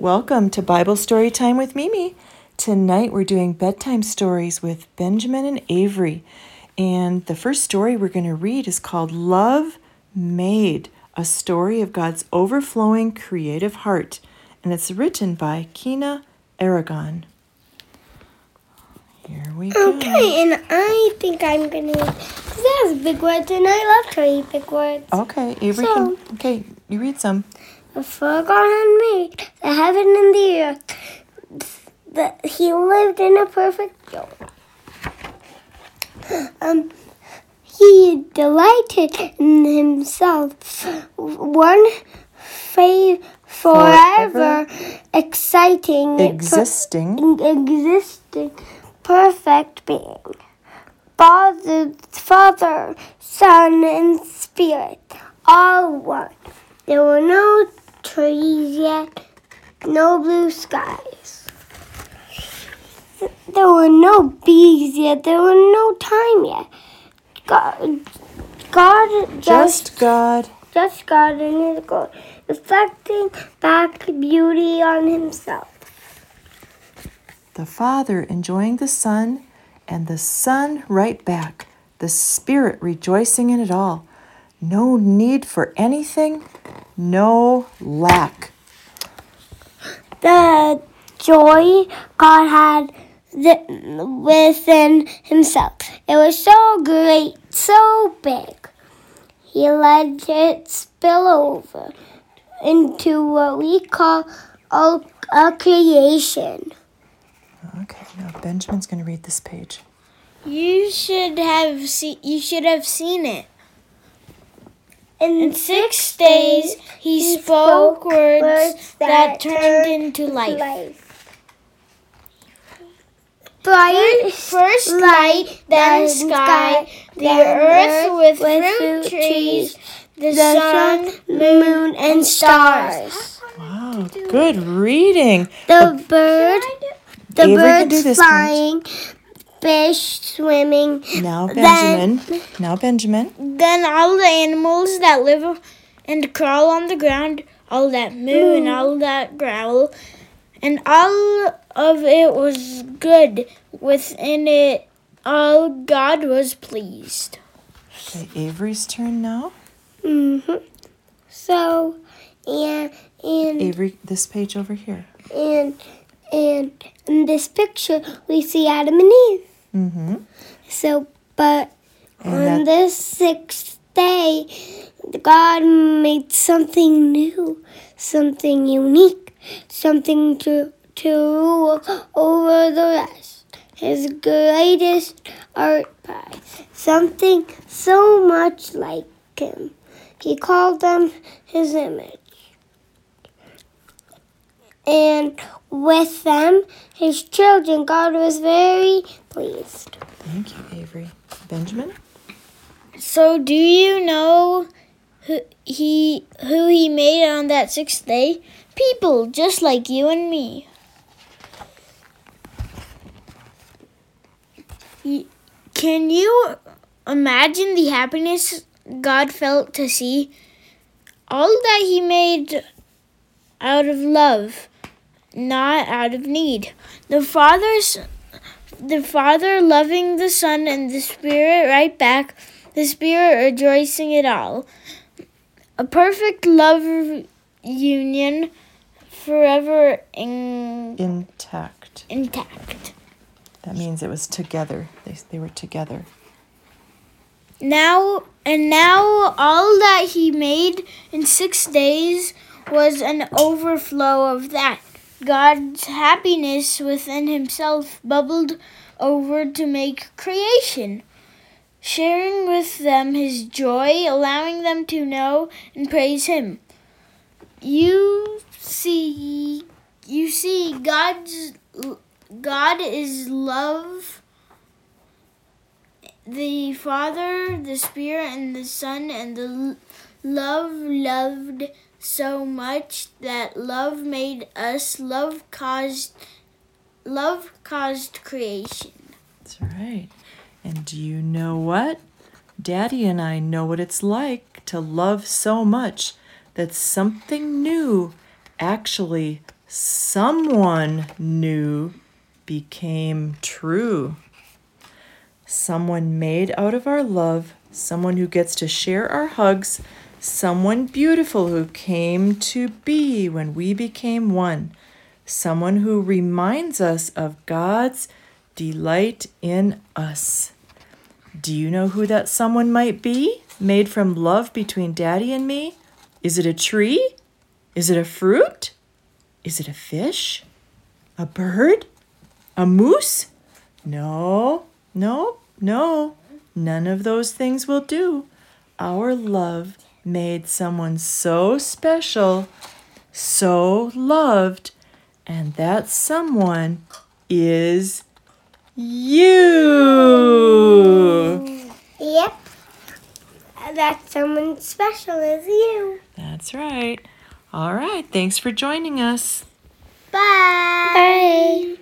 Welcome to Bible Story Time with Mimi. Tonight we're doing bedtime stories with Benjamin and Avery. And the first story we're going to read is called Love Made, a story of God's overflowing creative heart. And it's written by Quina Aragon. Here we go. Okay, and I think I'm gonna read because that has big words, and I love to read big words. Okay, Avery So- can. Okay, you read some. Had made the heaven and the earth, that He lived in a perfect joy. Um, He delighted in Himself, one fa- forever, exciting, Existing. existing perfect being. Father, Father, Son, and Spirit, all one. There were no trees yet, no blue skies. There were no bees yet, there were no time yet. God, God just, Just God. just God in His glory, reflecting back beauty on Himself. The Father enjoying the Son, and the Son right back, the Spirit rejoicing in it all. No need for anything, no lack. the joy God had th- within Himself. It was so great, so big. He let it spill over into what we call a, a creation. Okay, now Benjamin's going to read this page. You should have see, you should have seen it. In six days he spoke words that turned into life. Bright First light, then sky, the earth with fruit trees, the sun, moon, and stars. Wow, good reading. The bird, the Avery can birds flying, fish swimming. Now Then- Benjamin. Now Benjamin. Then all the animals that live and crawl on the ground, all that moo and all that growl, and all of it was good. Within it all, God was pleased. Okay, Avery's turn now. hmm So, and and Avery, this page over here. and and in this picture we see Adam and Eve. Mm-hmm. So, but And on the sixth day, God made something new, something unique, something to to rule over the rest. His greatest art prize, something so much like him. He called them his image. And with them, his children, God was very pleased. Thank you, Avery. Benjamin? So, do you know who he who he made on that sixth day? People just like you and me. Can you imagine the happiness God felt to see all that he made out of love, not out of need? The Father's the Father loving the Son and the Spirit right back, the Spirit rejoicing it all. A perfect love union forever in, Intact. intact. That means it was together. They, they were together. Now and now all that he made in 6 days was an overflow of that. God's happiness within himself bubbled over to make creation. sharing with them his joy, allowing them to know and praise him. You see, you see, God's God is love. The Father, the Spirit, and the Son, and the love loved so much that love made us. Love caused, love caused creation. That's right. And do you know what? Daddy and I know what it's like to love so much that something new actually someone new became true. Someone made out of our love, someone who gets to share our hugs, someone beautiful who came to be when we became one, someone who reminds us of God's delight in us. Do you know who that someone might be? Made from love between Daddy and me? Is it a tree? Is it a fruit? Is it a fish? A bird? A moose? No, no, no. None of those things will do. Our love made someone so special, so loved, and that someone is you. Yep. That someone special is you. That's right. All right. Thanks for joining us. Bye.